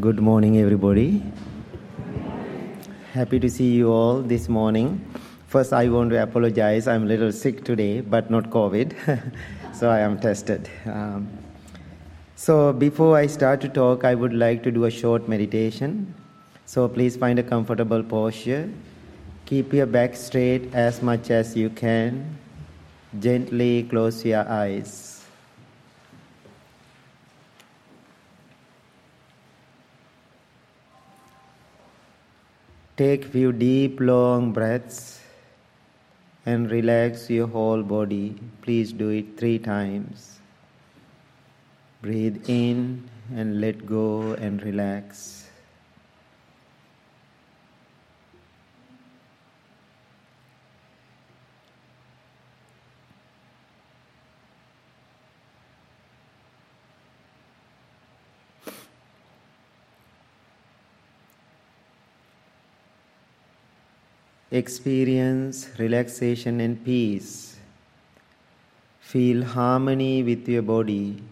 Good morning, everybody. Happy to see you all this morning. First, I want to apologize. I'm a little sick today, but not COVID, so I am tested. Um, so, before I start to talk, I would like to do a short meditation. So, please find a comfortable posture. Keep your back straight as much as you can. Gently close your eyes. Take few deep long breaths and relax your whole body. Please do it 3 times. Breathe in and let go and relax. Experience relaxation and peace. Feel harmony with your body.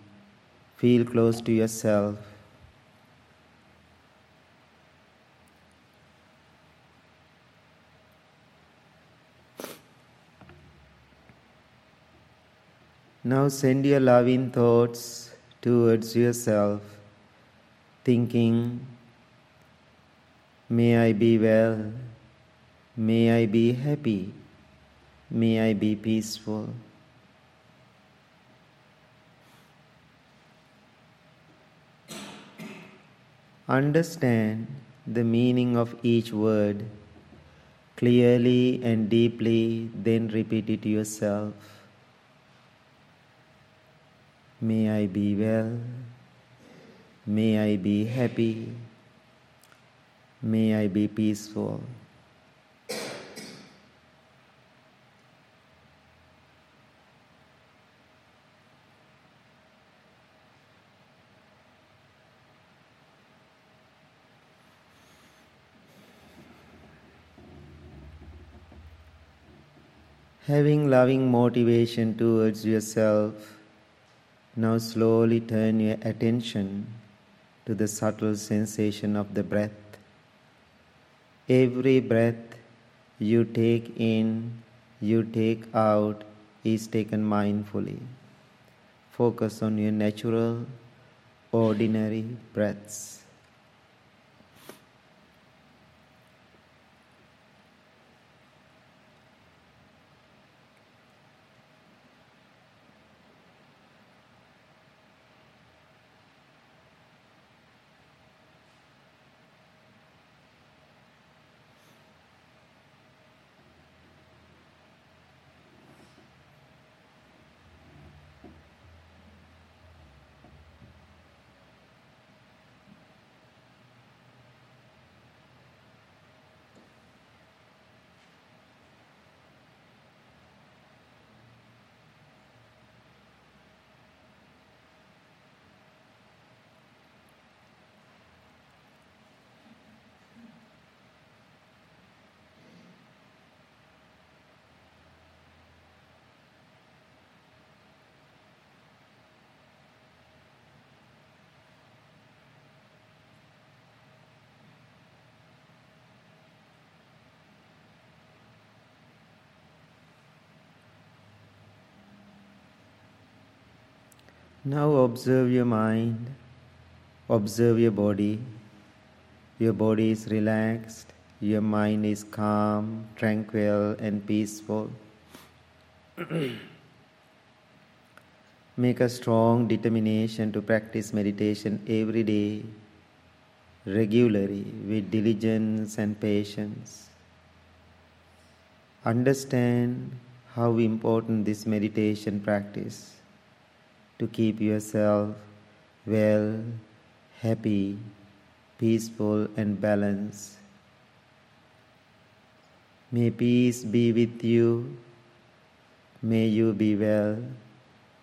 Feel close to yourself. Now send your loving thoughts towards yourself, thinking, May I be well. May I be happy. May I be peaceful. Understand the meaning of each word clearly and deeply, then repeat it to yourself. May I be well. May I be happy. May I be peaceful. Having loving motivation towards yourself, now slowly turn your attention to the subtle sensation of the breath. Every breath you take in, you take out, is taken mindfully. Focus on your natural, ordinary breaths. Now observe your mind, observe your body. Your body is relaxed, your mind is calm, tranquil, and peaceful. Make a strong determination to practice meditation every day, regularly, with diligence and patience. Understand how important this meditation practice to keep yourself well, happy, peaceful, and balanced. May peace be with you. May you be well.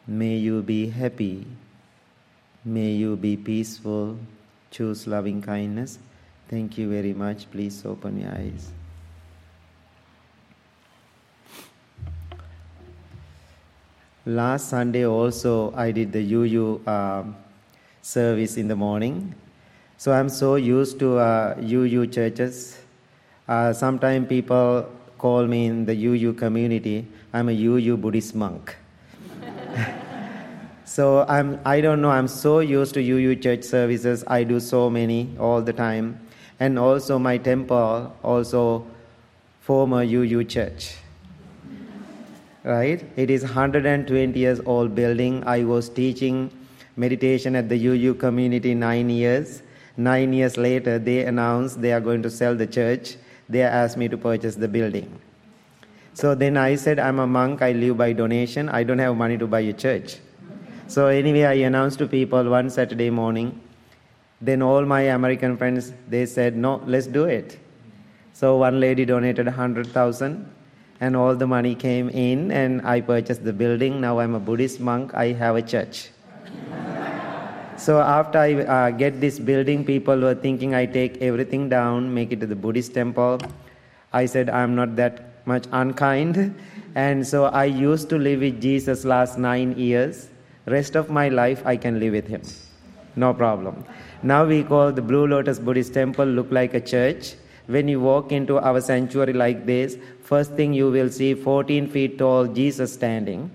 May you be happy. May you be peaceful. Choose loving kindness. Thank you very much. Please open your eyes. Last Sunday also I did the UU um, service in the morning. So I'm so used to uh, UU churches. Uh, Sometimes people call me in the UU community, I'm a UU Buddhist monk. so I'm, I don't know, I'm so used to UU church services. I do so many all the time. And also my temple, also former UU church. Right? It is 120 years old building. I was teaching meditation at the UU community nine years. Nine years later, they announced they are going to sell the church. They asked me to purchase the building. So then I said, I'm a monk, I live by donation, I don't have money to buy a church. So anyway, I announced to people one Saturday morning. Then all my American friends, they said, no, let's do it. So one lady donated 100,000 and all the money came in and I purchased the building. Now I'm a Buddhist monk, I have a church. so after I uh, get this building, people were thinking I take everything down, make it to the Buddhist temple. I said, I'm not that much unkind. And so I used to live with Jesus last nine years. Rest of my life I can live with him. No problem. Now we call the Blue Lotus Buddhist Temple look like a church. When you walk into our sanctuary like this, first thing you will see 14 feet tall Jesus standing.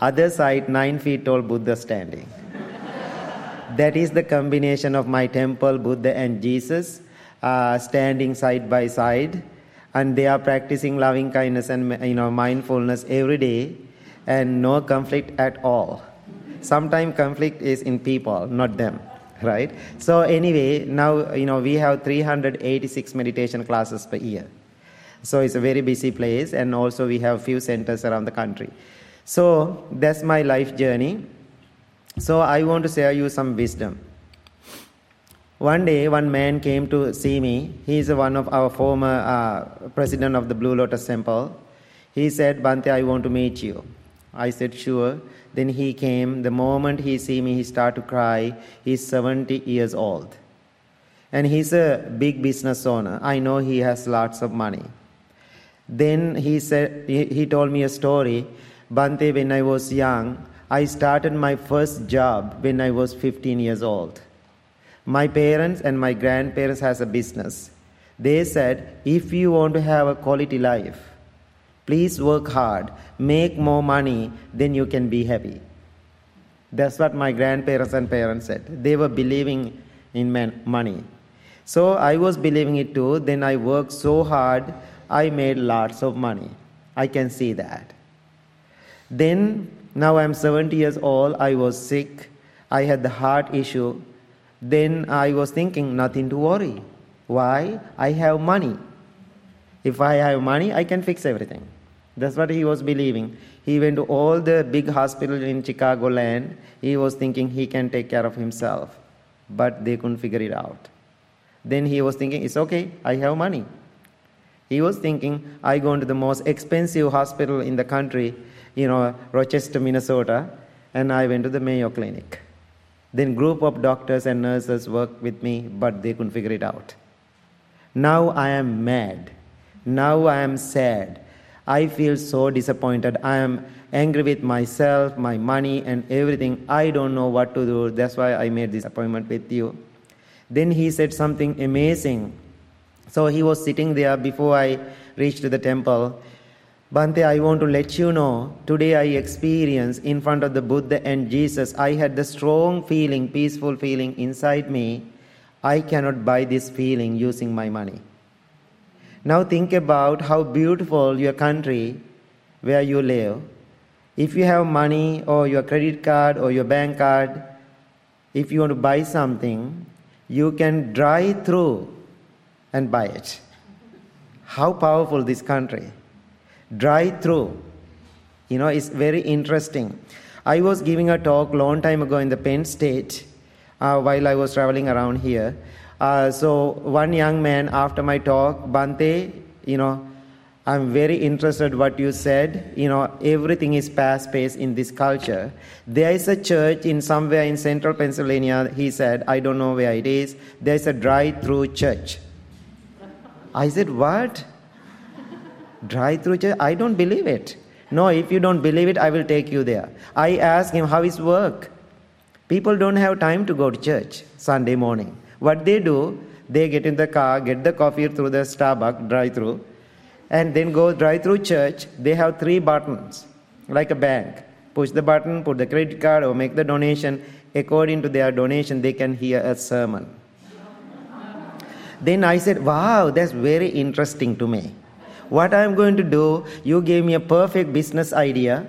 Other side, 9 feet tall Buddha standing. that is the combination of my temple, Buddha, and Jesus uh, standing side by side and they are practicing loving kindness and you know mindfulness every day and no conflict at all sometimes conflict is in people not them right so anyway now you know we have 386 meditation classes per year so it's a very busy place and also we have few centers around the country so that's my life journey so i want to share you some wisdom one day, one man came to see me. He is one of our former uh, president of the Blue Lotus Temple. He said, Bhante, I want to meet you. I said, sure. Then he came. The moment he see me, he start to cry. He's 70 years old. And he's a big business owner. I know he has lots of money. Then he said, he, told me a story. Bhante, when I was young, I started my first job when I was 15 years old. My parents and my grandparents has a business. They said if you want to have a quality life please work hard make more money then you can be happy. That's what my grandparents and parents said. They were believing in man- money. So i was believing it too. Then i worked so hard i made lots of money i can see that then now i'm 70 years old i was sick i had the heart issue then I was thinking, nothing to worry. Why? I have money. If I have money, I can fix everything. That's what he was believing. He went to all the big hospitals in Chicagoland. He was thinking he can take care of himself. But they couldn't figure it out. Then he was thinking, it's okay, I have money. He was thinking, I go into the most expensive hospital in the country, you know, Rochester, Minnesota, and I went to the Mayo Clinic. Then group of doctors and nurses worked with me, but they couldn't figure it out. Now I am mad. Now I am sad. I feel so disappointed. I am angry with myself, my money, and everything. I don't know what to do. That's why I made this appointment with you. Then he said something amazing. So he was sitting there before I reached the temple. Bhante, I want to let you know today I experienced in front of the Buddha and Jesus, I had the strong feeling, peaceful feeling inside me. I cannot buy this feeling using my money. Now think about how beautiful your country where you live. If you have money or your credit card or your bank card, if you want to buy something, you can drive through and buy it. How powerful this country. Drive through. You know it's very interesting. I was giving a talk long time ago in the penn state uh, while i was traveling around here. Uh, so one young man after my talk Bhante, you know i'm very interested what you said. You know everything is fast paced in this culture. There is a church in somewhere in central pennsylvania he said. I don't know where it is. There's a drive through church i said what drive through church i don't believe it no if you don't believe it i will take you there i asked him how is work People don't have time to go to church Sunday morning. What they do, they get in the car, get the coffee through the Starbucks drive through, and then go drive through church. They have three buttons, like a bank. Push the button, put the credit card, or make the donation. According to their donation, they can hear a sermon. Then I said, Wow, that's very interesting to me. What I'm going to do, you gave me a perfect business idea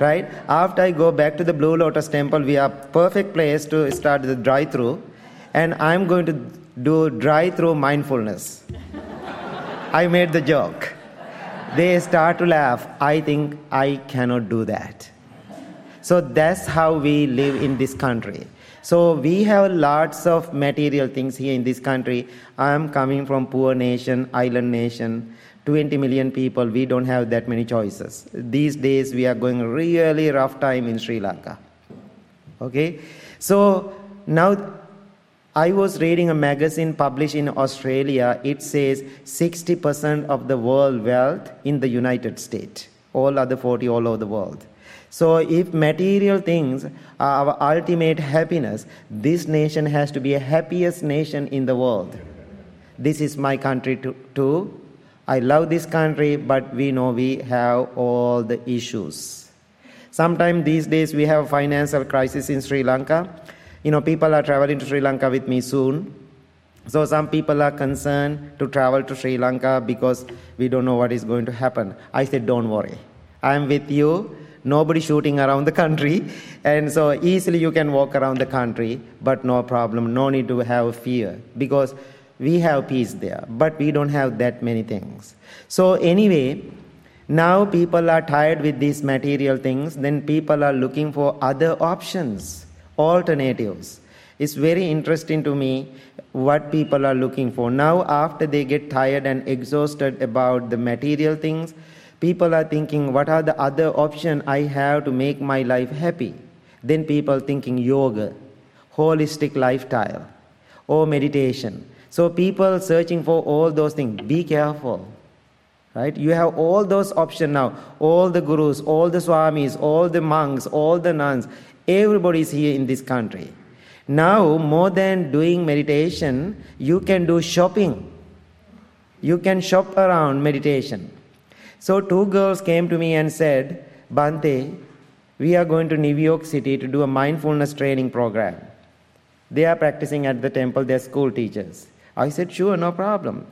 right? After I go back to the Blue Lotus Temple, we are perfect place to start the drive-through, and I'm going to do drive-through mindfulness. I made the joke. They start to laugh. I think I cannot do that. So that's how we live in this country. So we have lots of material things here in this country. I am coming from poor nation, island nation. 20 million people, we don't have that many choices. These days, we are going really rough time in Sri Lanka. Okay? So now I was reading a magazine published in Australia. It says 60% of the world wealth in the United States, all other 40 all over the world. So if material things are our ultimate happiness, this nation has to be a happiest nation in the world. This is my country too. I love this country, but we know we have all the issues. Sometimes these days we have financial crisis in Sri Lanka. You know, people are traveling to Sri Lanka with me soon. So some people are concerned to travel to Sri Lanka because we don't know what is going to happen. I said, don't worry. I'm with you. Nobody shooting around the country. And so easily you can walk around the country, but no problem. No need to have fear because we have peace there, but we don't have that many things. So, anyway, now people are tired with these material things, then people are looking for other options, alternatives. It's very interesting to me what people are looking for. Now, after they get tired and exhausted about the material things, people are thinking, what are the other options I have to make my life happy? Then people thinking yoga, holistic lifestyle, or meditation. So people searching for all those things, be careful. Right? You have all those options now. All the gurus, all the swamis, all the monks, all the nuns, everybody is here in this country. Now, more than doing meditation, you can do shopping. You can shop around meditation. So, two girls came to me and said, Bhante, we are going to New York City to do a mindfulness training program. They are practicing at the temple, they're school teachers. I said, Sure, no problem.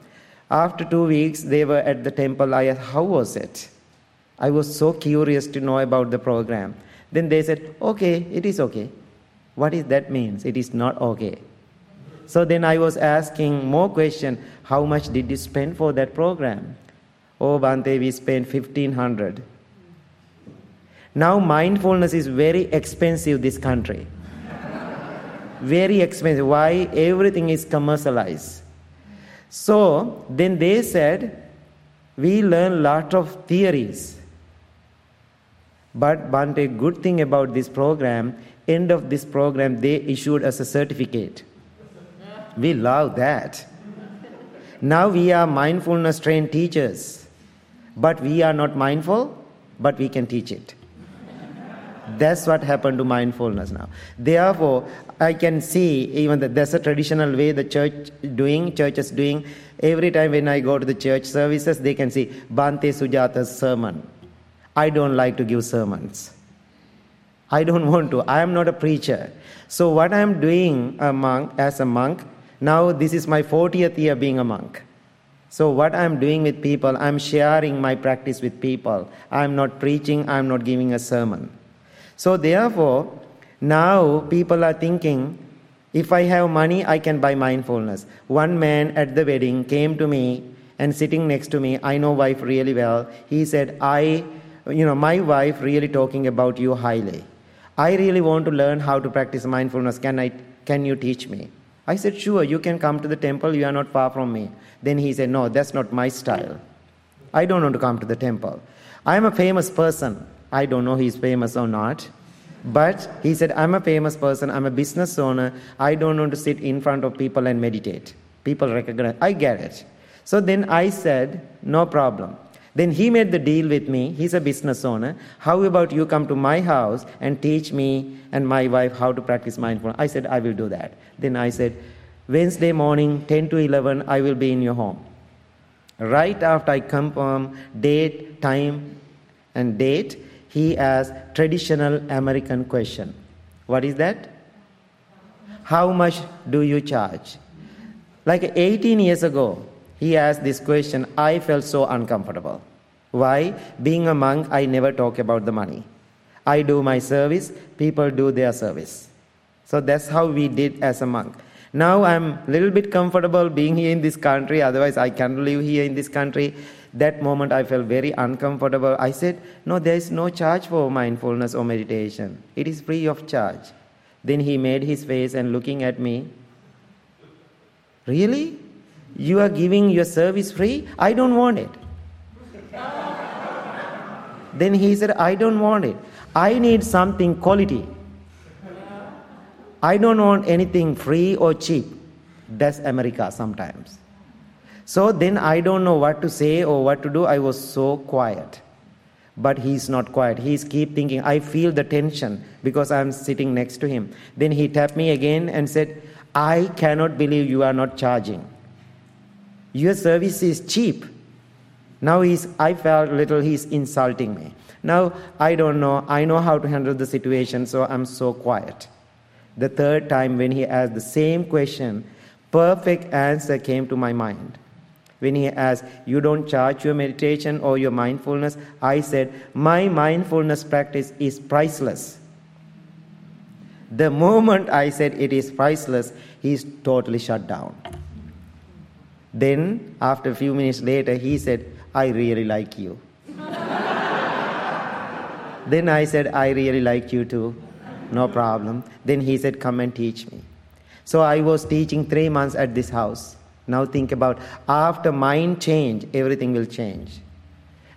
After two weeks, they were at the temple. I asked, How was it? I was so curious to know about the program. Then they said, Okay, it is okay. What is that means? It is not okay. So then I was asking more question. How much did you spend for that program? Oh, Bhante, we spent 1500 Now mindfulness is very expensive this country very expensive. Why? Everything is commercialized. So then they said, we learn lot of theories. But Bhante, good thing about this program, end of this program, they issued us a certificate. We love that. Now we are mindfulness trained teachers, but we are not mindful, but we can teach it. That's what happened to mindfulness now. Therefore, I can see even that there's a traditional way the church doing, churches doing. Every time when I go to the church services, they can see Bhante Sujatha's sermon. I don't like to give sermons. I don't want to. I am not a preacher. So what I am doing a monk, as a monk, now this is my 40th year being a monk. So what I am doing with people, I am sharing my practice with people. I am not preaching, I am not giving a sermon. So, therefore, now people are thinking if I have money, I can buy mindfulness. One man at the wedding came to me and sitting next to me, I know wife really well. He said, I, you know, my wife really talking about you highly. I really want to learn how to practice mindfulness. Can I, can you teach me? I said, sure, you can come to the temple. You are not far from me. Then he said, no, that's not my style. I don't want to come to the temple. I am a famous person. I don't know he's famous or not. But he said, I'm a famous person, I'm a business owner, I don't want to sit in front of people and meditate. People recognize, I get it. So then I said, no problem. Then he made the deal with me. He's a business owner. How about you come to my house and teach me and my wife how to practice mindfulness? I said, I will do that. Then I said, Wednesday morning, 10 to 11, I will be in your home. Right after I confirm date, time, and date, he asked traditional American question. What is that? How much do you charge? Like 18 years ago, he asked this question. I felt so uncomfortable. Why? Being a monk, I never talk about the money. I do my service, people do their service. So that's how we did as a monk. Now I'm a little bit comfortable being here in this country, otherwise, I can't live here in this country. That moment I felt very uncomfortable. I said, No, there is no charge for mindfulness or meditation, it is free of charge. Then he made his face and looking at me, Really? You are giving your service free? I don't want it. then he said, I don't want it. I need something quality. I don't want anything free or cheap. That's America sometimes. So then I don't know what to say or what to do. I was so quiet. But he's not quiet. He's keep thinking. I feel the tension because I'm sitting next to him. Then he tapped me again and said, I cannot believe you are not charging. Your service is cheap. Now he's, I felt little he's insulting me. Now I don't know. I know how to handle the situation, so I'm so quiet. The third time when he asked the same question, perfect answer came to my mind. When he asked, You don't charge your meditation or your mindfulness, I said, My mindfulness practice is priceless. The moment I said it is priceless, he's totally shut down. Then, after a few minutes later, he said, I really like you. then I said, I really like you too. No problem. Then he said, Come and teach me. So I was teaching three months at this house. Now think about after mind change, everything will change.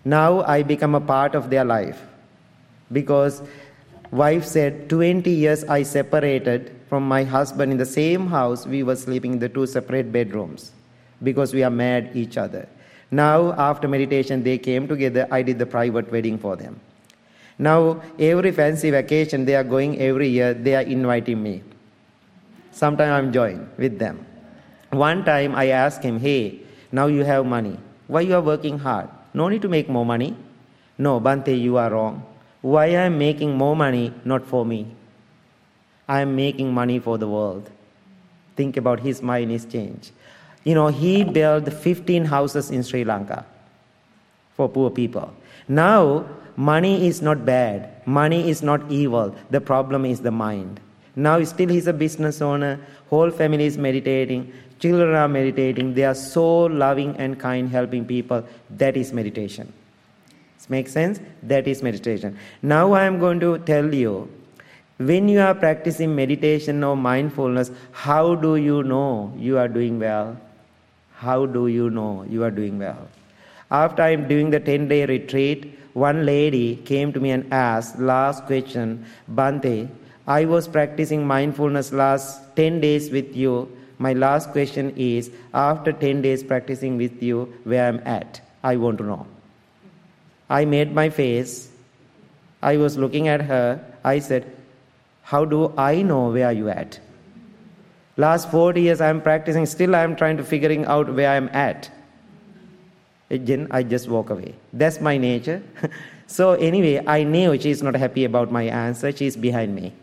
Now I become a part of their life because wife said 20 years I separated from my husband in the same house we were sleeping in the two separate bedrooms because we are mad each other. Now, after meditation, they came together. I did the private wedding for them. Now, every fancy vacation they are going every year, they are inviting me. Sometimes I'm joined with them. One time I asked him, Hey, now you have money. Why you are working hard? No need to make more money. No, Bhante, you are wrong. Why I am making more money? Not for me. I am making money for the world. Think about his mind is changed. You know, he built 15 houses in Sri Lanka for poor people. Now, money is not bad, money is not evil. The problem is the mind. Now, still, he's a business owner, whole family is meditating, children are meditating, they are so loving and kind, helping people. That is meditation. This makes sense? That is meditation. Now, I am going to tell you when you are practicing meditation or mindfulness, how do you know you are doing well? How do you know you are doing well? After I'm doing the 10 day retreat, one lady came to me and asked, last question, Bhante, I was practicing mindfulness last 10 days with you. My last question is, after 10 days practicing with you, where I'm at? I want to know. I made my face. I was looking at her. I said, How do I know where you at? Last 40 years I'm practicing, still I'm trying to figuring out where I'm at. Again, I just walk away. That's my nature. so anyway, I knew she's not happy about my answer. She's behind me.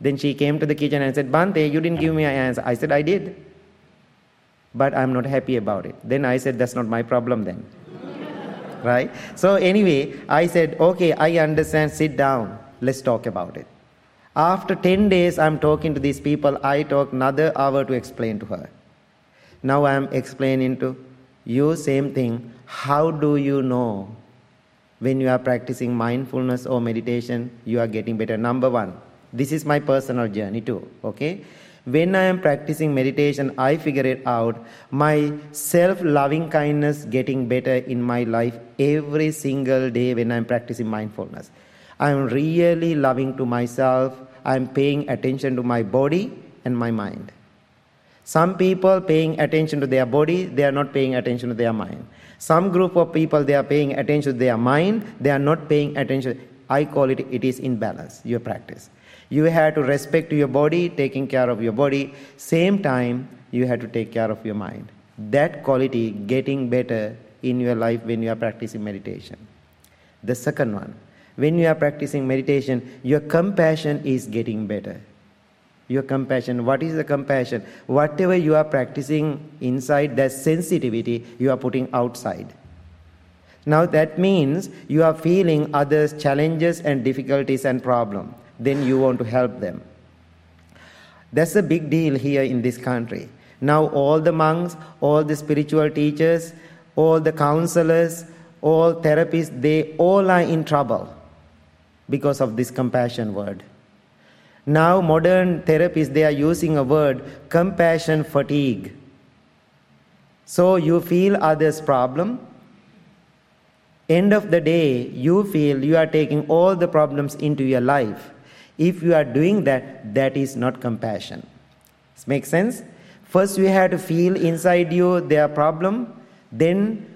Then she came to the kitchen and said, Bhante, you didn't give me an answer. I said, I did. But I'm not happy about it. Then I said, that's not my problem then. right? So anyway, I said, okay, I understand. Sit down. Let's talk about it. After 10 days, I'm talking to these people. I talk another hour to explain to her. Now I'm explaining to you same thing. How do you know when you are practicing mindfulness or meditation, you are getting better? Number one, this is my personal journey too, okay? When I am practicing meditation, I figure it out. My self loving kindness getting better in my life every single day when I'm practicing mindfulness. I'm really loving to myself. I'm paying attention to my body and my mind. Some people paying attention to their body, they are not paying attention to their mind. Some group of people, they are paying attention to their mind, they are not paying attention. I call it, it is imbalance, your practice. You have to respect your body, taking care of your body. Same time, you have to take care of your mind. That quality getting better in your life when you are practicing meditation. The second one, when you are practicing meditation, your compassion is getting better. Your compassion, what is the compassion? Whatever you are practicing inside, that sensitivity you are putting outside. Now that means you are feeling others' challenges and difficulties and problems. Then you want to help them. That's a big deal here in this country. Now all the monks, all the spiritual teachers, all the counselors, all therapists, they all are in trouble because of this compassion word. Now modern therapists they are using a word compassion fatigue. So you feel others problem. End of the day, you feel you are taking all the problems into your life. If you are doing that, that is not compassion. This makes sense? First you have to feel inside you their problem, then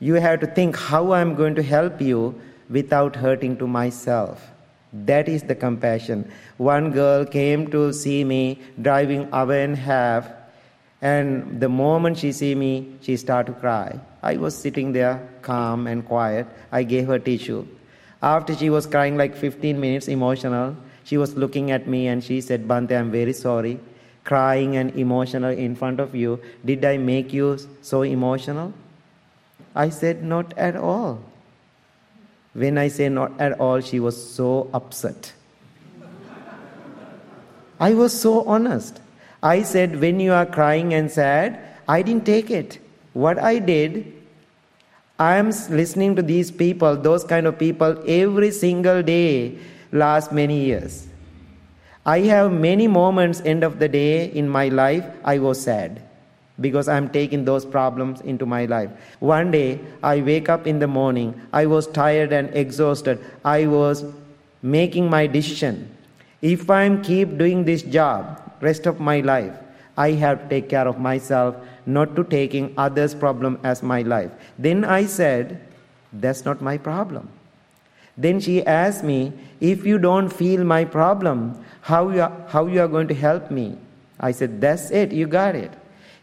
you have to think how I'm going to help you without hurting to myself. That is the compassion. One girl came to see me driving hour and half, and the moment she see me, she started to cry. I was sitting there calm and quiet. I gave her tissue. After she was crying like 15 minutes, emotional, she was looking at me and she said, Bhante, I'm very sorry. Crying and emotional in front of you. Did I make you so emotional? I said, Not at all. When I say not at all, she was so upset. I was so honest. I said, When you are crying and sad, I didn't take it. What I did, I am listening to these people, those kind of people, every single day, last many years. I have many moments, end of the day, in my life, I was sad because I'm taking those problems into my life. One day, I wake up in the morning, I was tired and exhausted. I was making my decision. If I'm keep doing this job rest of my life, I have to take care of myself, not to taking others' problem as my life. Then I said, that's not my problem. Then she asked me, if you don't feel my problem, how you are, how you are going to help me? I said, that's it, you got it.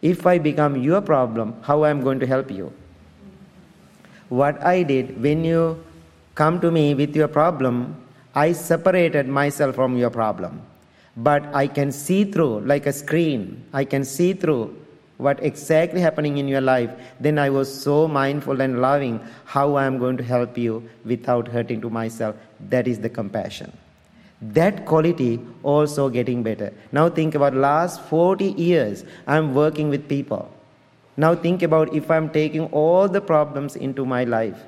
If I become your problem, how I am going to help you? What I did when you come to me with your problem, I separated myself from your problem. But I can see through, like a screen, I can see through what exactly happening in your life. Then I was so mindful and loving how I am going to help you without hurting to myself. That is the compassion that quality also getting better. Now think about last 40 years i'm working with people. Now think about if i'm taking all the problems into my life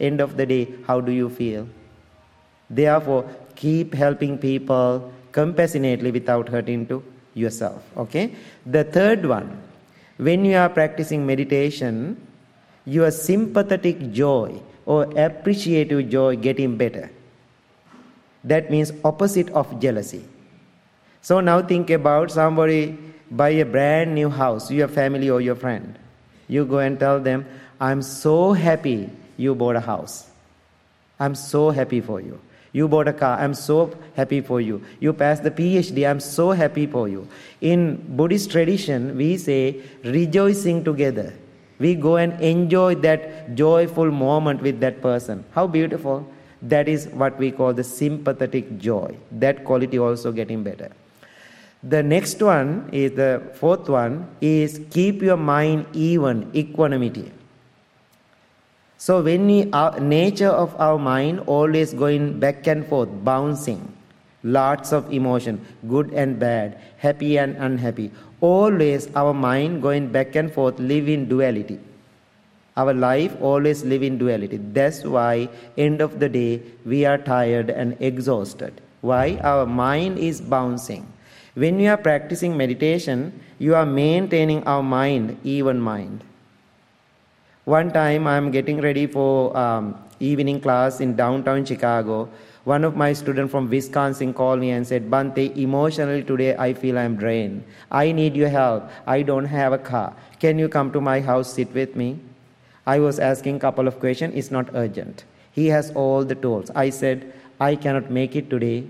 end of the day how do you feel? Therefore keep helping people compassionately without hurting to yourself okay? The third one when you are practicing meditation your sympathetic joy or appreciative joy getting better that means opposite of jealousy. So now think about somebody buy a brand new house, your family or your friend. You go and tell them, I'm so happy you bought a house. I'm so happy for you. You bought a car, I'm so happy for you. You passed the PhD, I'm so happy for you. In Buddhist tradition, we say rejoicing together. We go and enjoy that joyful moment with that person. How beautiful. That is what we call the sympathetic joy. That quality also getting better. The next one is the fourth one is keep your mind even, equanimity. So when we, our nature of our mind always going back and forth, bouncing, lots of emotion, good and bad, happy and unhappy. Always our mind going back and forth, live in duality. Our life always live in duality. That's why end of the day we are tired and exhausted. Why? Our mind is bouncing. When you are practicing meditation, you are maintaining our mind, even mind. One time I'm getting ready for um, evening class in downtown Chicago. One of my students from Wisconsin called me and said, Bhante, emotionally today I feel I'm drained. I need your help. I don't have a car. Can you come to my house, sit with me? I was asking couple of questions. It's not urgent. He has all the tools. I said, I cannot make it today.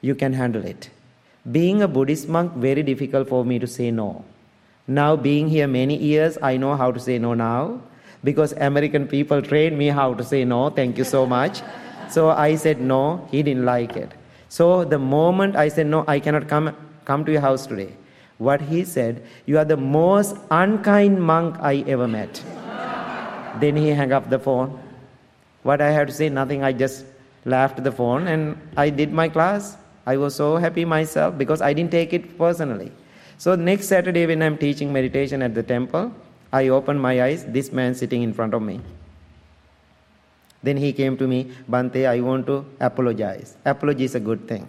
You can handle it. Being a Buddhist monk, very difficult for me to say no. Now, being here many years, I know how to say no now because American people trained me how to say no. Thank you so much. So I said no, he didn't like it. So the moment I said no, I cannot come, come to your house today. What he said, you are the most unkind monk I ever met. Then he hung up the phone. What I had to say, nothing. I just laughed the phone and I did my class. I was so happy myself because I didn't take it personally. So next Saturday when I'm teaching meditation at the temple, I opened my eyes, this man sitting in front of me. Then he came to me, Bhante, I want to apologize. Apology is a good thing.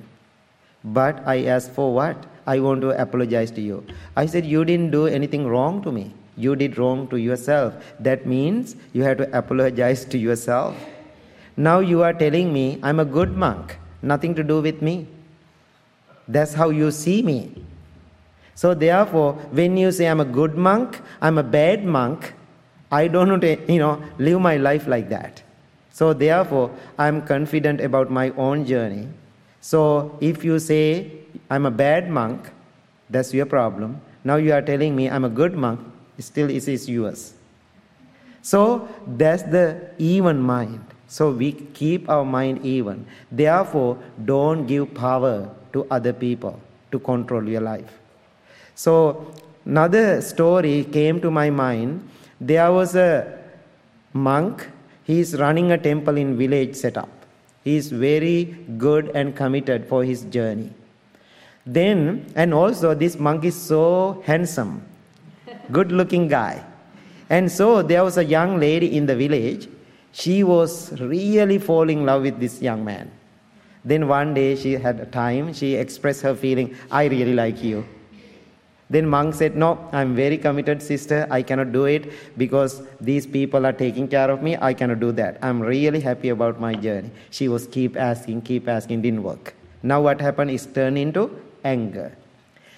But I asked for what? I want to apologize to you. I said, You didn't do anything wrong to me. You did wrong to yourself. That means you have to apologize to yourself. Now you are telling me I'm a good monk, nothing to do with me. That's how you see me. So, therefore, when you say I'm a good monk, I'm a bad monk, I don't you know, live my life like that. So, therefore, I'm confident about my own journey. So, if you say I'm a bad monk, that's your problem. Now you are telling me I'm a good monk, still it is yours. So, that's the even mind. So, we keep our mind even. Therefore, don't give power to other people to control your life. So, another story came to my mind. There was a monk he is running a temple in village setup. He is very good and committed for his journey. Then, and also this monk is so handsome, good looking guy. And so there was a young lady in the village. She was really falling in love with this young man. Then one day she had a time, she expressed her feeling, I really like you. Then monk said, No, I'm very committed, sister. I cannot do it because these people are taking care of me. I cannot do that. I'm really happy about my journey. She was keep asking, keep asking, didn't work. Now what happened is turned into anger.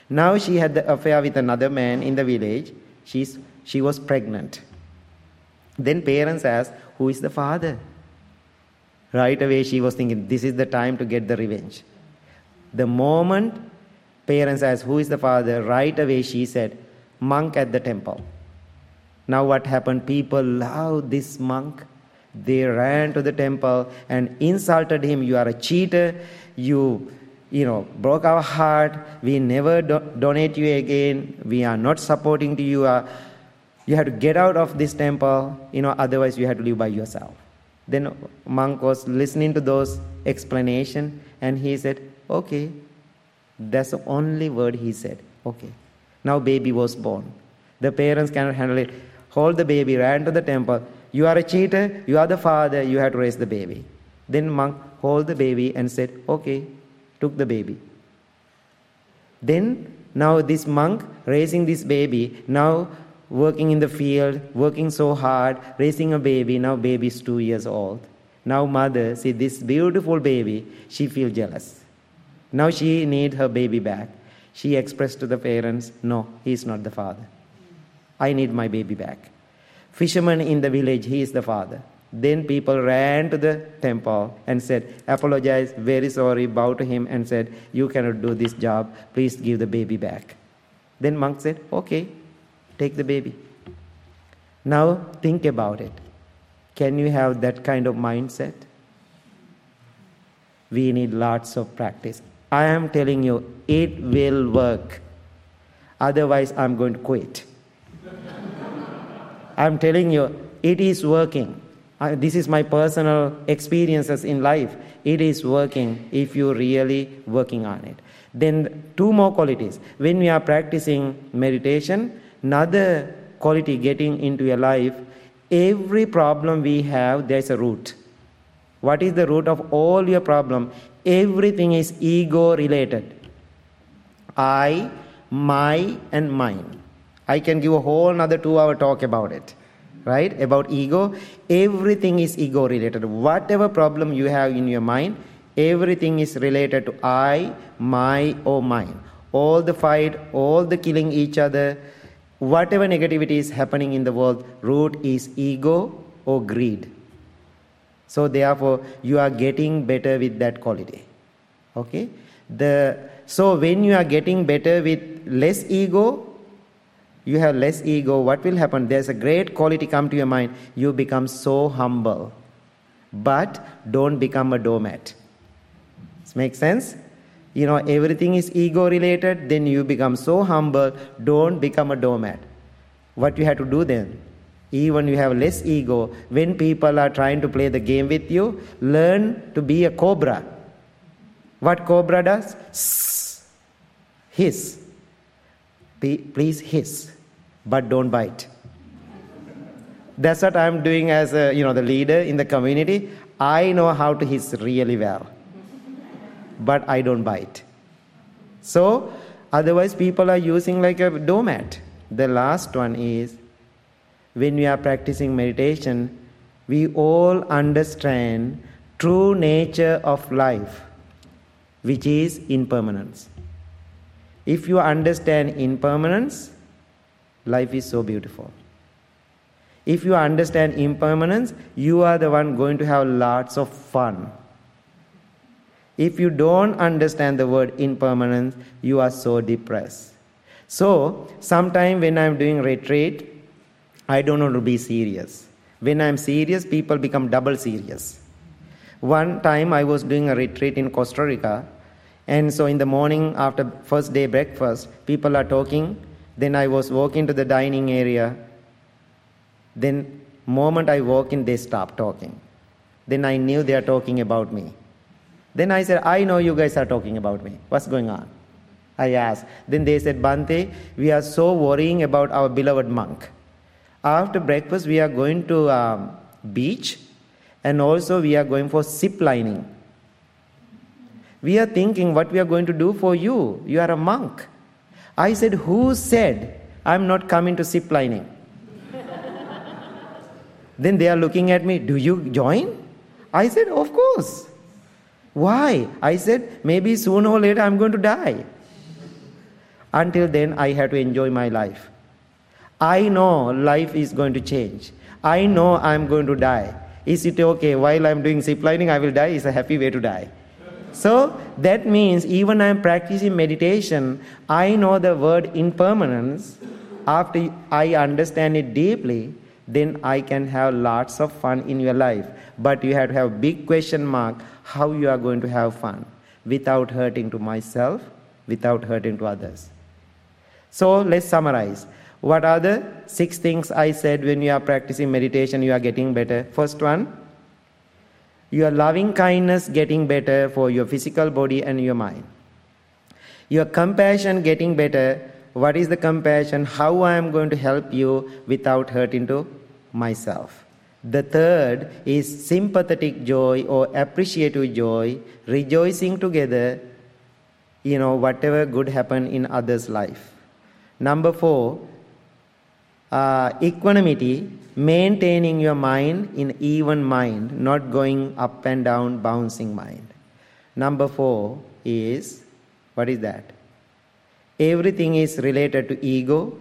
Now she had the affair with another man in the village. She's, she was pregnant. Then parents asked, Who is the father? Right away she was thinking, This is the time to get the revenge. The moment Parents asked, Who is the father? Right away she said, Monk at the temple. Now what happened? People loved this monk. They ran to the temple and insulted him. You are a cheater. You, you know, broke our heart. We never do- donate you again. We are not supporting to you. Uh, you have to get out of this temple. You know, otherwise you have to live by yourself. Then monk was listening to those explanation and he said, okay, that's the only word he said. Okay. Now baby was born. The parents cannot handle it. Hold the baby, ran to the temple. You are a cheater, you are the father, you have to raise the baby. Then monk hold the baby and said, Okay, took the baby. Then now this monk raising this baby, now working in the field, working so hard, raising a baby, now baby is two years old. Now mother see this beautiful baby, she feel jealous. Now she need her baby back. She expressed to the parents, no, he is not the father. I need my baby back. Fisherman in the village, he is the father. Then people ran to the temple and said, apologize, very sorry, bow to him and said, you cannot do this job, please give the baby back. Then monk said, okay, take the baby. Now think about it. Can you have that kind of mindset? We need lots of practice. I am telling you, it will work. Otherwise, I'm going to quit. I'm telling you, it is working. I, this is my personal experiences in life. It is working if you're really working on it. Then, two more qualities. When we are practicing meditation, another quality getting into your life, every problem we have, there's a root. What is the root of all your problem? Everything is ego related. I, my, and mine. I can give a whole another two hour talk about it. Right? About ego. Everything is ego related. Whatever problem you have in your mind, Everything is related to I, my, or mine. All the fight, all the killing each other, whatever negativity is happening in the world, root is ego or greed. So therefore, you are getting better with that quality. Okay? The so when you are getting better with less ego, you have less ego, what will happen? There's a great quality come to your mind. You become so humble. But don't become a doormat. This makes sense? You know, everything is ego related, then you become so humble, don't become a doormat. What you have to do then? Even you have less ego, when people are trying to play the game with you, learn to be a cobra. What cobra does? Hiss. Please hiss, but don't bite. That's what I'm doing as a, you know, the leader in the community. I know how to hiss really well, but I don't bite. So, otherwise, people are using like a doormat. The last one is when we are practicing meditation, we all understand true nature of life, which is impermanence. If you understand impermanence, life is so beautiful. If you understand impermanence, you are the one going to have lots of fun. If you don't understand the word impermanence, you are so depressed. So, sometime when I'm doing retreat, I don't want to be serious. When I'm serious, people become double serious. One time I was doing a retreat in Costa Rica, and so in the morning after first day breakfast, people are talking. Then I was walking to the dining area. Then moment I walk in, they stop talking. Then I knew they are talking about me. Then I said, I know you guys are talking about me. What's going on? I asked. Then they said, Bhante, we are so worrying about our beloved monk. After breakfast, we are going to um, beach and also we are going for zip lining. We are thinking what we are going to do for you. You are a monk. I said, Who said I'm not coming to zip lining? then they are looking at me, Do you join? I said, Of course. Why? I said, Maybe sooner or later I'm going to die. Until then, I have to enjoy my life. I know life is going to change. I know I'm going to die. Is it okay? While I'm doing zip lining, I will die. It's a happy way to die. So that means even I'm practicing meditation, I know the word impermanence. After I understand it deeply, then I can have lots of fun in your life. But you have to have big question mark how you are going to have fun without hurting to myself, without hurting to others. So let's summarize. What are the six things I said when you are practicing meditation, you are getting better? First one, your loving kindness getting better for your physical body and your mind. Your compassion getting better. What is the compassion? How I am going to help you without hurting to myself. The third is sympathetic joy or appreciative joy, rejoicing together, you know, whatever good happen in others' life. Number four, uh, equanimity, maintaining your mind in even mind, not going up and down, bouncing mind. Number four is what is that? Everything is related to ego.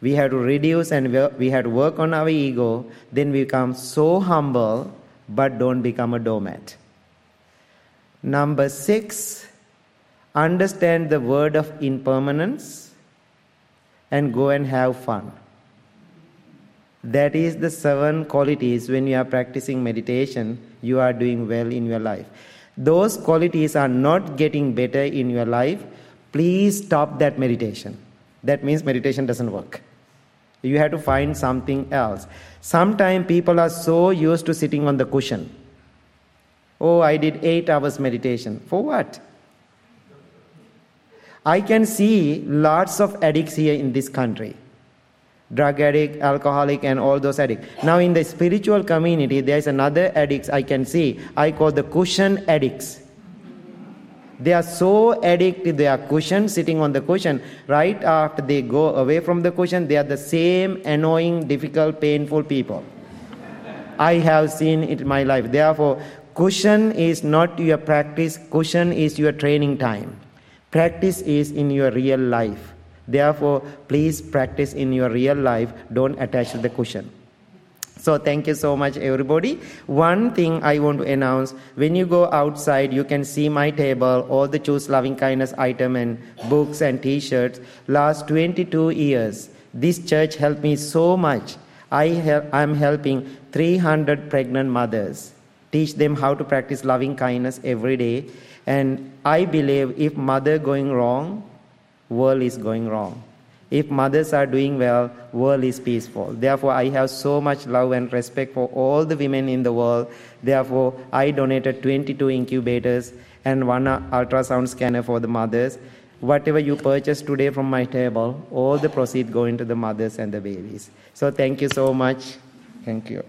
We have to reduce and we have to work on our ego. Then we become so humble, but don't become a doormat. Number six, understand the word of impermanence and go and have fun. That is the seven qualities when you are practicing meditation, you are doing well in your life. Those qualities are not getting better in your life, please stop that meditation. That means meditation doesn't work. You have to find something else. Sometimes people are so used to sitting on the cushion. Oh, I did eight hours meditation. For what? I can see lots of addicts here in this country drug addict, alcoholic, and all those addicts. Now, in the spiritual community, there is another addicts I can see. I call the cushion addicts. They are so addicted, they are cushion, sitting on the cushion. Right after they go away from the cushion, they are the same annoying, difficult, painful people. I have seen it in my life. Therefore, cushion is not your practice, cushion is your training time. Practice is in your real life. Therefore, please practice in your real life. Don't attach to the cushion. So, thank you so much, everybody. One thing I want to announce when you go outside, you can see my table, all the Choose Loving Kindness item and books and t shirts. Last 22 years, this church helped me so much. I am helping 300 pregnant mothers, teach them how to practice loving kindness every day. And I believe if mother going wrong, world is going wrong. If mothers are doing well, world is peaceful. Therefore, I have so much love and respect for all the women in the world. Therefore, I donated 22 incubators and one uh, ultrasound scanner for the mothers. Whatever you purchase today from my table, all the proceeds go into the mothers and the babies. So thank you so much. Thank you.